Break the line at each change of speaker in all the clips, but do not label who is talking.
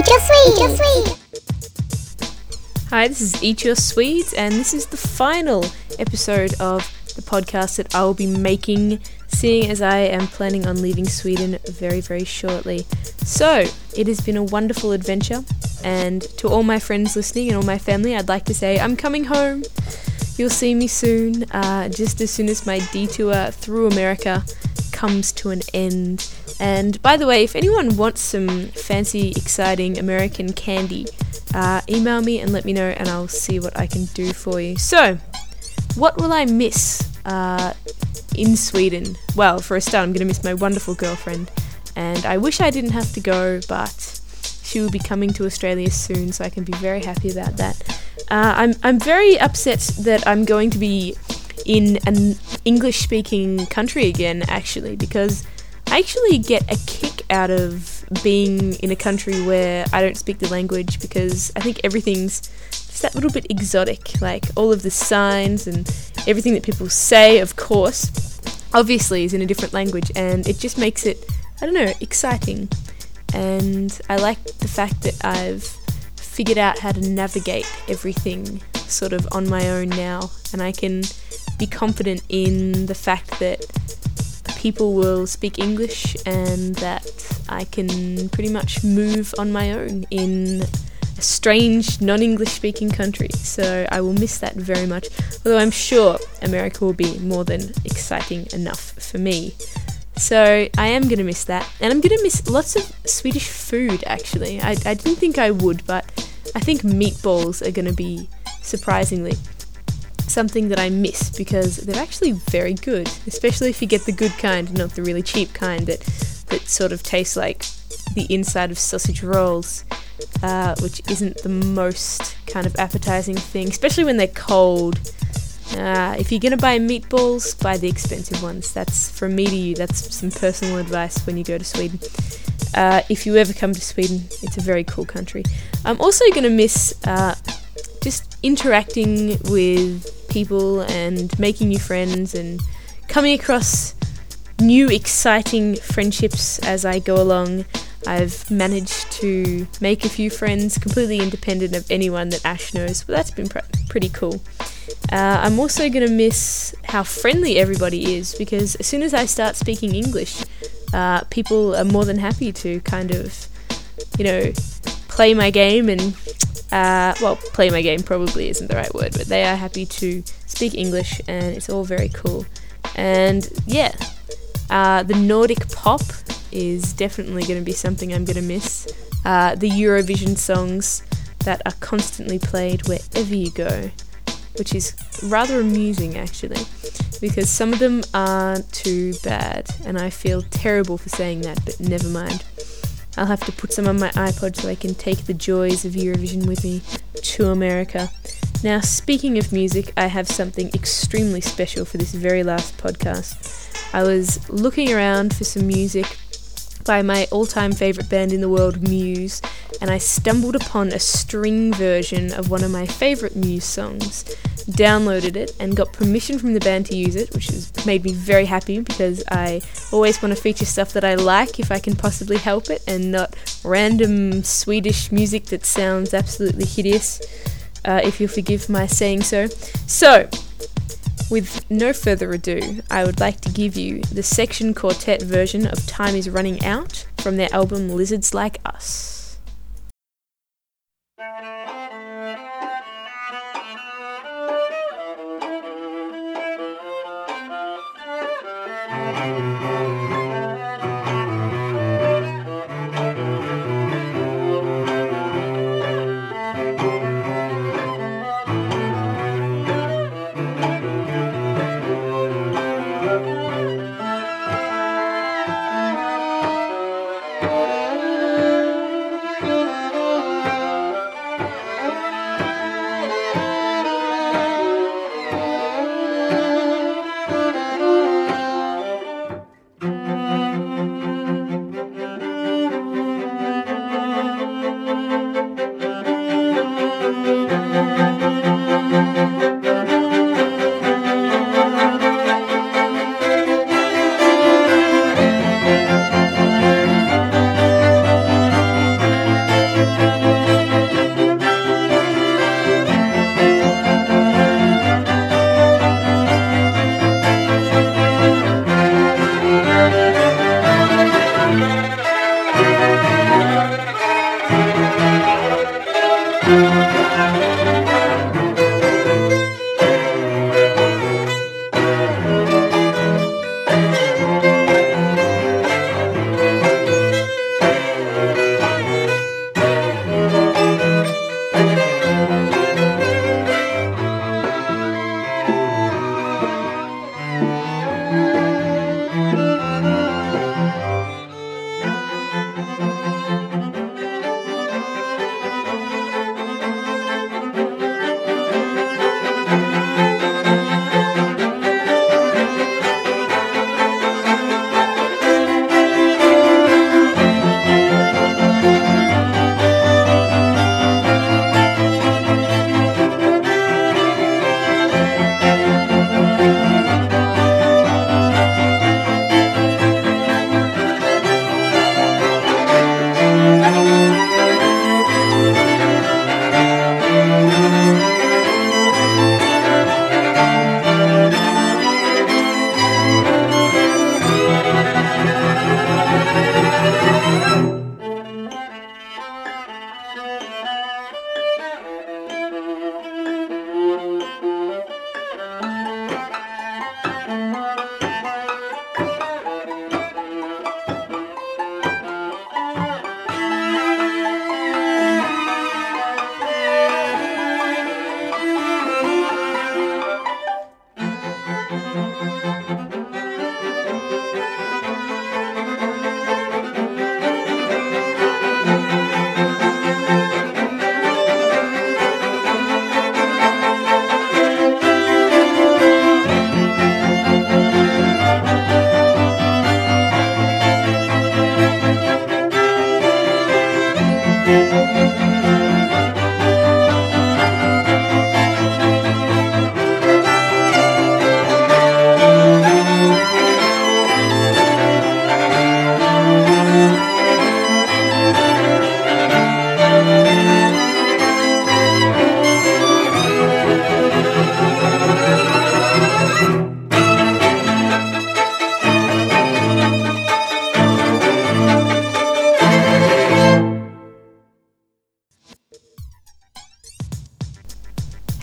Eat your sweet. Eat your sweet.
Hi, this is Eat Your Swedes, and this is the final episode of the podcast that I will be making, seeing as I am planning on leaving Sweden very, very shortly. So, it has been a wonderful adventure, and to all my friends listening and all my family, I'd like to say I'm coming home. You'll see me soon, uh, just as soon as my detour through America comes to an end. And by the way, if anyone wants some fancy, exciting American candy, uh, email me and let me know, and I'll see what I can do for you. So, what will I miss uh, in Sweden? Well, for a start, I'm going to miss my wonderful girlfriend, and I wish I didn't have to go, but she will be coming to Australia soon, so I can be very happy about that. Uh, I'm I'm very upset that I'm going to be in an English-speaking country again, actually, because I actually get a kick out of being in a country where I don't speak the language because I think everything's just that little bit exotic. Like all of the signs and everything that people say, of course, obviously is in a different language, and it just makes it, I don't know, exciting. And I like the fact that I've figured out how to navigate everything sort of on my own now, and I can be confident in the fact that people will speak English and that I can pretty much move on my own in a strange non English speaking country. So I will miss that very much. Although I'm sure America will be more than exciting enough for me. So I am going to miss that. And I'm going to miss lots of Swedish food actually. I, I didn't think I would, but I think meatballs are going to be surprisingly something that I miss because they're actually very good, especially if you get the good kind, not the really cheap kind that that sort of tastes like the inside of sausage rolls, uh, which isn't the most kind of appetizing thing, especially when they're cold. Uh, if you're gonna buy meatballs, buy the expensive ones. That's from me to you. That's some personal advice when you go to Sweden. Uh, if you ever come to Sweden, it's a very cool country. I'm also gonna miss uh, just interacting with people and making new friends and coming across new exciting friendships as I go along. I've managed to make a few friends completely independent of anyone that Ash knows, but that's been pr- pretty cool. Uh, I'm also going to miss how friendly everybody is because as soon as I start speaking English, uh, people are more than happy to kind of, you know, play my game and uh, well, play my game probably isn't the right word, but they are happy to speak English, and it's all very cool. And yeah, uh, the Nordic pop is definitely going to be something I'm going to miss. Uh, the Eurovision songs that are constantly played wherever you go, which is rather amusing actually, because some of them aren't too bad, and I feel terrible for saying that, but never mind. I'll have to put some on my iPod so I can take the joys of Eurovision with me to America. Now, speaking of music, I have something extremely special for this very last podcast. I was looking around for some music by my all time favourite band in the world, Muse, and I stumbled upon a string version of one of my favourite Muse songs. Downloaded it and got permission from the band to use it, which has made me very happy because I always want to feature stuff that I like if I can possibly help it and not random Swedish music that sounds absolutely hideous, uh, if you'll forgive my saying so. So, with no further ado, I would like to give you the section quartet version of Time is Running Out from their album Lizards Like Us.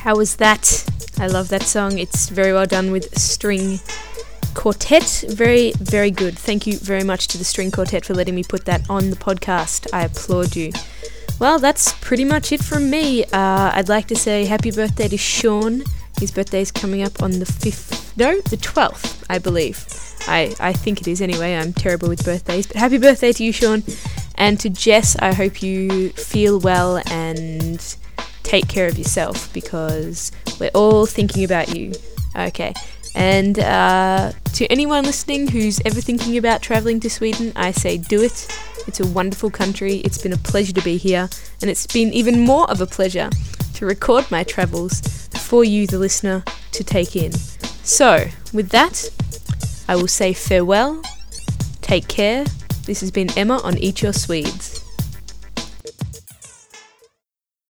How was that? I love that song. It's very well done with string quartet. Very, very good. Thank you very much to the string quartet for letting me put that on the podcast. I applaud you. Well, that's pretty much it from me. Uh, I'd like to say happy birthday to Sean. His birthday is coming up on the 5th, no, the 12th, I believe. I, I think it is anyway. I'm terrible with birthdays. But happy birthday to you, Sean. And to Jess, I hope you feel well and take care of yourself because we're all thinking about you. Okay. And uh, to anyone listening who's ever thinking about traveling to Sweden, I say do it. It's a wonderful country. It's been a pleasure to be here, and it's been even more of a pleasure to record my travels for you, the listener, to take in. So, with that, I will say farewell, take care. This has been Emma on Eat Your Swedes.